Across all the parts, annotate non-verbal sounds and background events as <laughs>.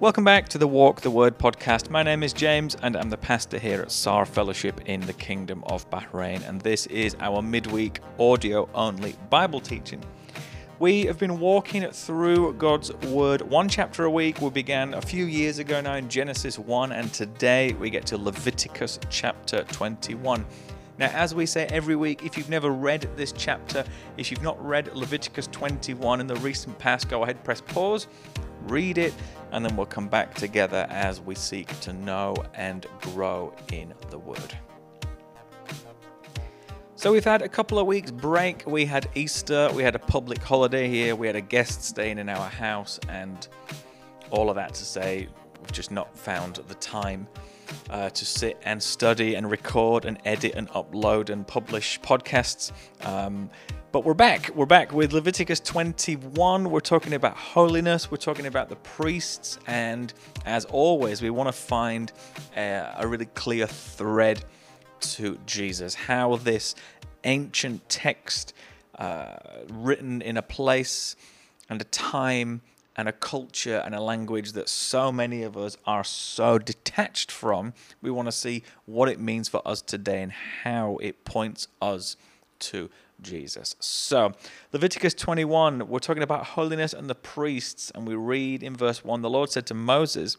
Welcome back to the Walk the Word podcast. My name is James, and I'm the pastor here at Saar Fellowship in the Kingdom of Bahrain. And this is our midweek audio only Bible teaching. We have been walking through God's Word one chapter a week. We began a few years ago now in Genesis 1, and today we get to Leviticus chapter 21. Now, as we say every week, if you've never read this chapter, if you've not read Leviticus 21 in the recent past, go ahead, press pause, read it, and then we'll come back together as we seek to know and grow in the Word. So we've had a couple of weeks break. We had Easter, we had a public holiday here, we had a guest staying in our house, and all of that to say, we've just not found the time uh, to sit and study and record and edit and upload and publish podcasts. Um, but we're back. We're back with Leviticus 21. We're talking about holiness. We're talking about the priests. And as always, we want to find a, a really clear thread to Jesus. How this ancient text, uh, written in a place and a time and a culture and a language that so many of us are so detached from. We want to see what it means for us today and how it points us to Jesus. So, Leviticus 21, we're talking about holiness and the priests, and we read in verse 1 the Lord said to Moses,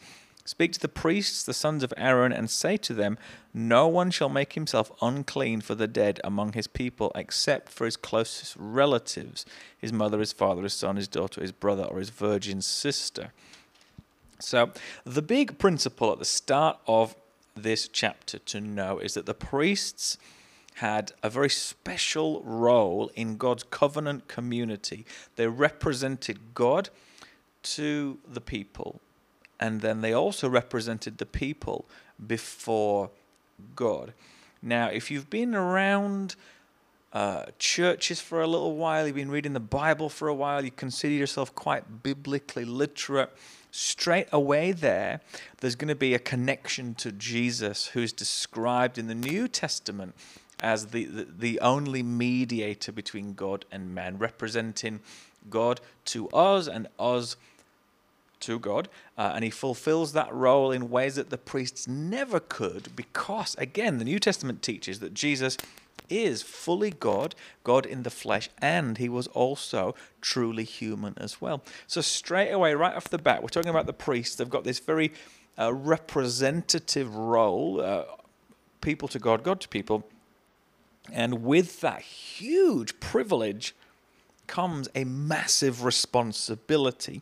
Speak to the priests, the sons of Aaron, and say to them, No one shall make himself unclean for the dead among his people, except for his closest relatives his mother, his father, his son, his daughter, his brother, or his virgin sister. So, the big principle at the start of this chapter to know is that the priests had a very special role in God's covenant community. They represented God to the people and then they also represented the people before God. Now, if you've been around uh, churches for a little while, you've been reading the Bible for a while, you consider yourself quite biblically literate, straight away there, there's going to be a connection to Jesus, who's described in the New Testament as the, the, the only mediator between God and man, representing God to us and us to God, uh, and he fulfills that role in ways that the priests never could because, again, the New Testament teaches that Jesus is fully God, God in the flesh, and he was also truly human as well. So, straight away, right off the bat, we're talking about the priests. They've got this very uh, representative role uh, people to God, God to people. And with that huge privilege comes a massive responsibility.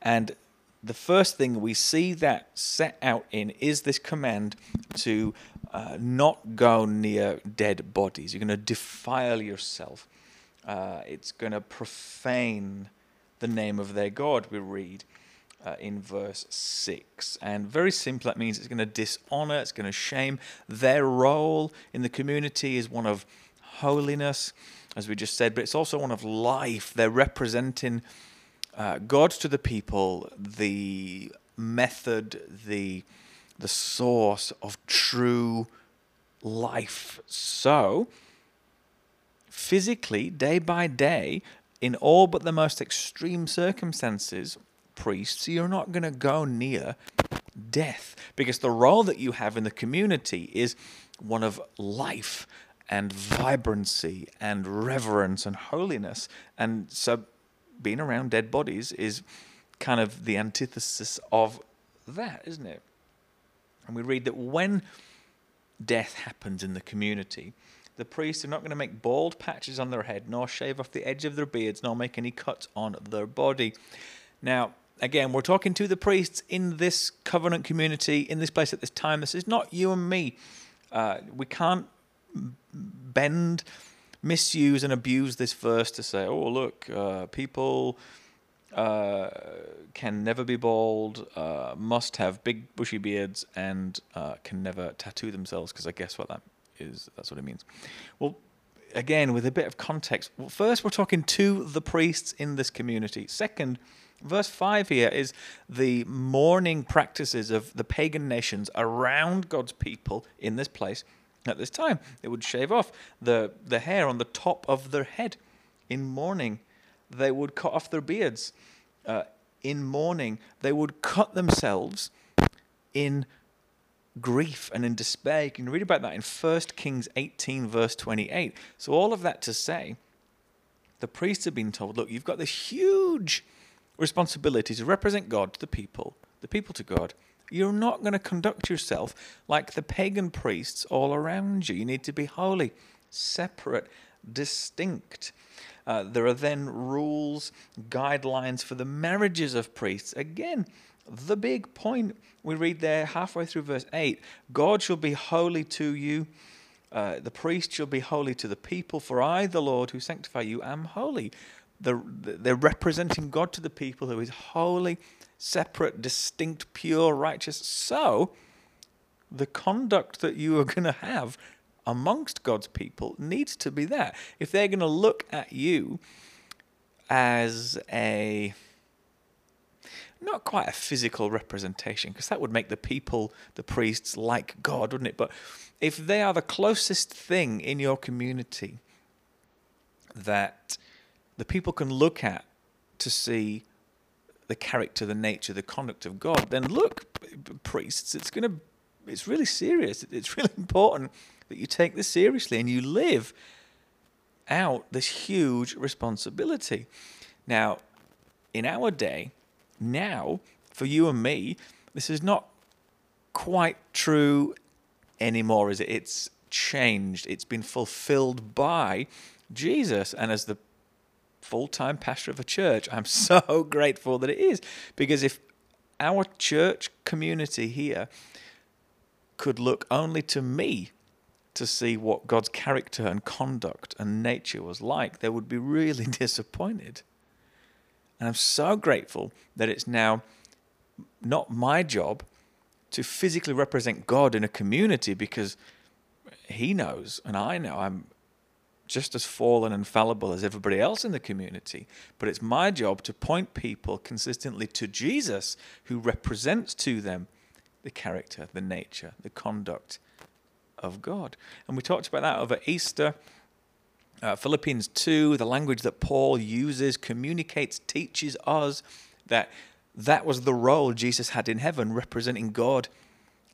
And the first thing we see that set out in is this command to uh, not go near dead bodies. You're going to defile yourself. Uh, it's going to profane the name of their God, we read uh, in verse 6. And very simple, that means it's going to dishonor, it's going to shame. Their role in the community is one of holiness, as we just said, but it's also one of life. They're representing uh, God to the people, the method, the the source of true life. So, physically, day by day, in all but the most extreme circumstances, priests, you're not going to go near death because the role that you have in the community is one of life and vibrancy and reverence and holiness. And so being around dead bodies is kind of the antithesis of that, isn't it? And we read that when death happens in the community, the priests are not going to make bald patches on their head, nor shave off the edge of their beards, nor make any cuts on their body. Now, again, we're talking to the priests in this covenant community, in this place at this time. This is not you and me. Uh, we can't bend misuse and abuse this verse to say, oh, look, uh, people uh, can never be bald, uh, must have big bushy beards, and uh, can never tattoo themselves, because I guess what that is, that's what it means. Well, again, with a bit of context, well, first we're talking to the priests in this community. Second, verse 5 here is the mourning practices of the pagan nations around God's people in this place at this time. They would shave off the, the hair on the top of their head in mourning. They would cut off their beards. Uh, in mourning. They would cut themselves in grief and in despair. You can read about that in 1 Kings 18, verse 28. So, all of that to say, the priests have been told, look, you've got this huge responsibility to represent God to the people, the people to God. You're not going to conduct yourself like the pagan priests all around you. You need to be holy, separate, distinct. Uh, there are then rules, guidelines for the marriages of priests. Again, the big point we read there halfway through verse 8 God shall be holy to you. Uh, the priest shall be holy to the people, for I, the Lord who sanctify you, am holy. They're, they're representing God to the people who is holy, separate, distinct, pure, righteous. So, the conduct that you are going to have amongst God's people needs to be that. If they're going to look at you as a not quite a physical representation, because that would make the people, the priests, like God, wouldn't it? But if they are the closest thing in your community that the people can look at to see the character, the nature, the conduct of God, then look, priests, it's going to, it's really serious. It's <laughs> really important that you take this seriously and you live out this huge responsibility. Now, in our day, now, for you and me, this is not quite true anymore, is it? It's changed. It's been fulfilled by Jesus. And as the full time pastor of a church, I'm <laughs> so grateful that it is. Because if our church community here could look only to me to see what God's character and conduct and nature was like, they would be really <laughs> disappointed. And I'm so grateful that it's now not my job to physically represent God in a community because He knows and I know I'm just as fallen and fallible as everybody else in the community. But it's my job to point people consistently to Jesus, who represents to them the character, the nature, the conduct of God. And we talked about that over Easter. Uh, Philippians 2, the language that Paul uses, communicates, teaches us that that was the role Jesus had in heaven, representing God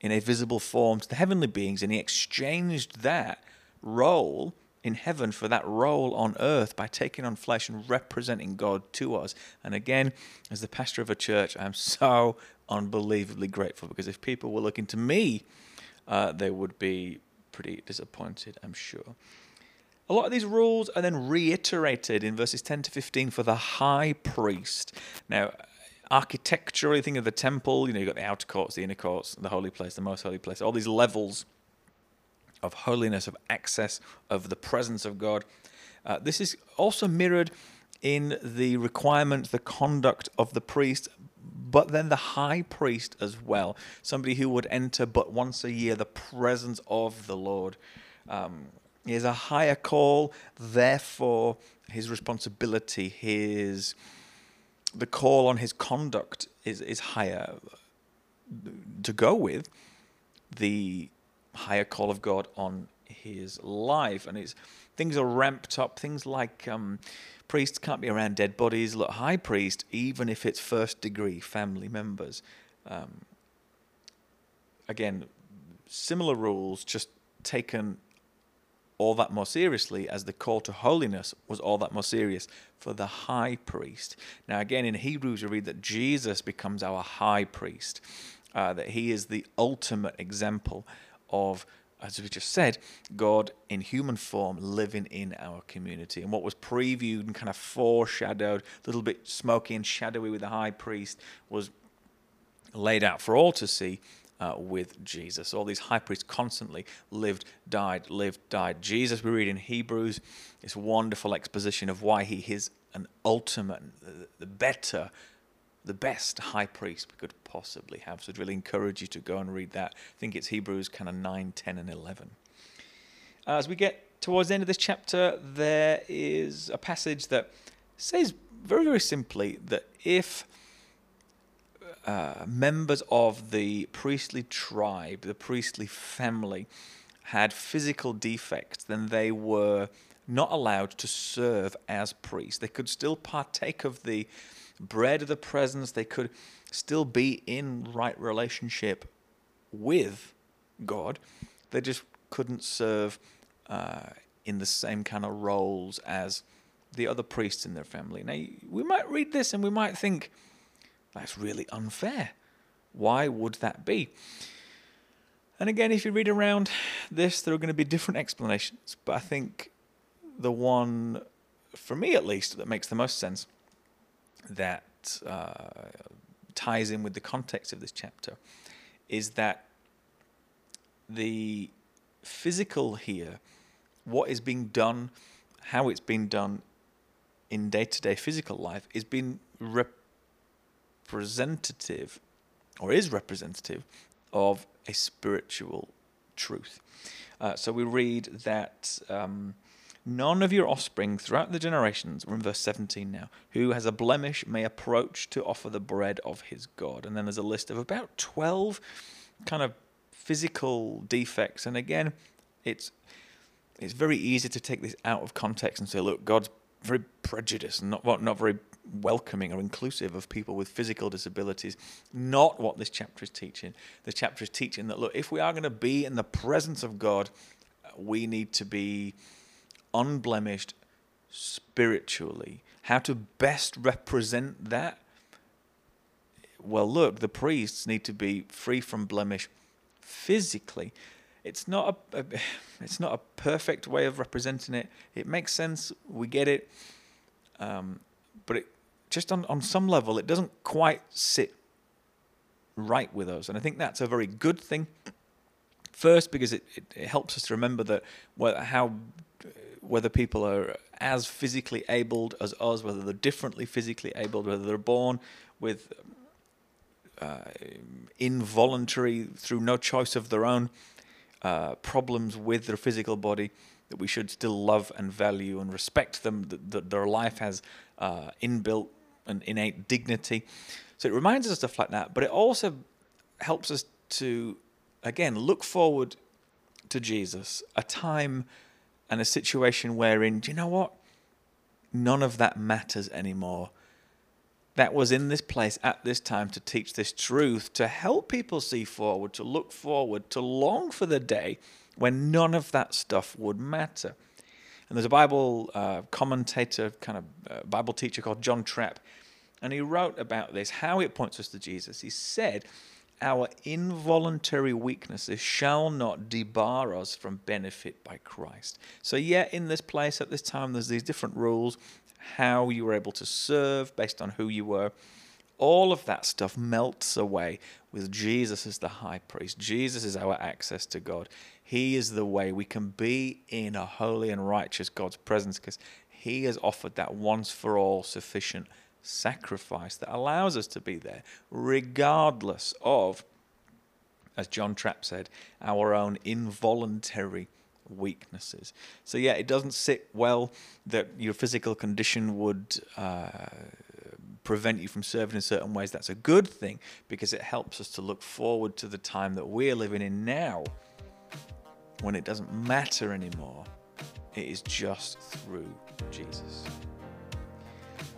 in a visible form to the heavenly beings. And he exchanged that role in heaven for that role on earth by taking on flesh and representing God to us. And again, as the pastor of a church, I'm so unbelievably grateful because if people were looking to me, uh, they would be pretty disappointed, I'm sure. A lot of these rules are then reiterated in verses 10 to 15 for the high priest. Now, architecturally, think of the temple, you know, you've got the outer courts, the inner courts, the holy place, the most holy place, all these levels of holiness, of access, of the presence of God. Uh, this is also mirrored in the requirement, the conduct of the priest, but then the high priest as well, somebody who would enter but once a year the presence of the Lord. Um, has a higher call, therefore, his responsibility, his the call on his conduct is, is higher to go with the higher call of God on his life. And it's things are ramped up. Things like um, priests can't be around dead bodies. Look, high priest, even if it's first degree family members. Um, again, similar rules, just taken all that more seriously as the call to holiness was all that more serious for the high priest. Now, again, in Hebrews, we read that Jesus becomes our high priest, uh, that he is the ultimate example of, as we just said, God in human form living in our community. And what was previewed and kind of foreshadowed, a little bit smoky and shadowy with the high priest, was laid out for all to see uh, with Jesus. All these high priests constantly lived, died, lived, died. Jesus, we read in Hebrews, this wonderful exposition of why he is an ultimate, the better, the best high priest we could possibly have. So I'd really encourage you to go and read that. I think it's Hebrews kind of 9, 10, and 11. As we get towards the end of this chapter, there is a passage that says very, very simply that if uh, members of the priestly tribe, the priestly family, had physical defects, then they were not allowed to serve as priests. They could still partake of the bread of the presence. They could still be in right relationship with God. They just couldn't serve uh, in the same kind of roles as the other priests in their family. Now, we might read this and we might think, that's really unfair. Why would that be? And again, if you read around this, there are going to be different explanations. But I think the one, for me at least, that makes the most sense, that uh, ties in with the context of this chapter, is that the physical here, what is being done, how it's being done in day to day physical life, is being representative or is representative of a spiritual truth. Uh, so we read that um, none of your offspring throughout the generations, we're in verse 17 now, who has a blemish may approach to offer the bread of his God. And then there's a list of about 12 kind of physical defects. And again, it's it's very easy to take this out of context and say, look, God's very prejudiced and not not very welcoming or inclusive of people with physical disabilities. Not what this chapter is teaching. The chapter is teaching that look, if we are going to be in the presence of God, we need to be unblemished spiritually. How to best represent that? Well, look, the priests need to be free from blemish physically. It's not a, a <sighs> it's not a perfect way of representing it. It makes sense. We get it. Um, but it just on, on some level, it doesn't quite sit right with us. And I think that's a very good thing. First, because it, it, it helps us to remember that well, how whether people are as physically abled as us, whether they're differently physically abled, whether they're born with uh, involuntary, through no choice of their own, uh, problems with their physical body, that we should still love and value and respect them, that, that their life has uh, inbuilt and innate dignity. So it reminds us of stuff like that, but it also helps us to, again, look forward to Jesus, a time and a situation wherein, do you know what? None of that matters anymore. That was in this place at this time to teach this truth, to help people see forward, to look forward, to long for the day when none of that stuff would matter. And there's a Bible uh, commentator, kind of uh, Bible teacher called John Trapp, and he wrote about this, how it points us to Jesus. He said, Our involuntary weaknesses shall not debar us from benefit by Christ. So, yeah, in this place at this time, there's these different rules, how you were able to serve based on who you were. All of that stuff melts away with Jesus as the high priest. Jesus is our access to God. He is the way we can be in a holy and righteous God's presence because He has offered that once for all sufficient sacrifice that allows us to be there, regardless of, as John Trapp said, our own involuntary weaknesses. So, yeah, it doesn't sit well that your physical condition would. Uh, prevent you from serving in certain ways, that's a good thing because it helps us to look forward to the time that we're living in now when it doesn't matter anymore. It is just through Jesus.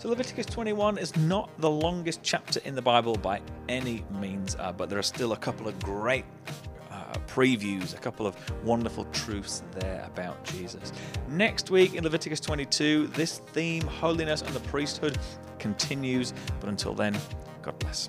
So Leviticus 21 is not the longest chapter in the Bible by any means, uh, but there are still a couple of great uh, previews, a couple of wonderful truths there about Jesus. Next week in Leviticus 22, this theme, holiness and the priesthood, continues. But until then, God bless.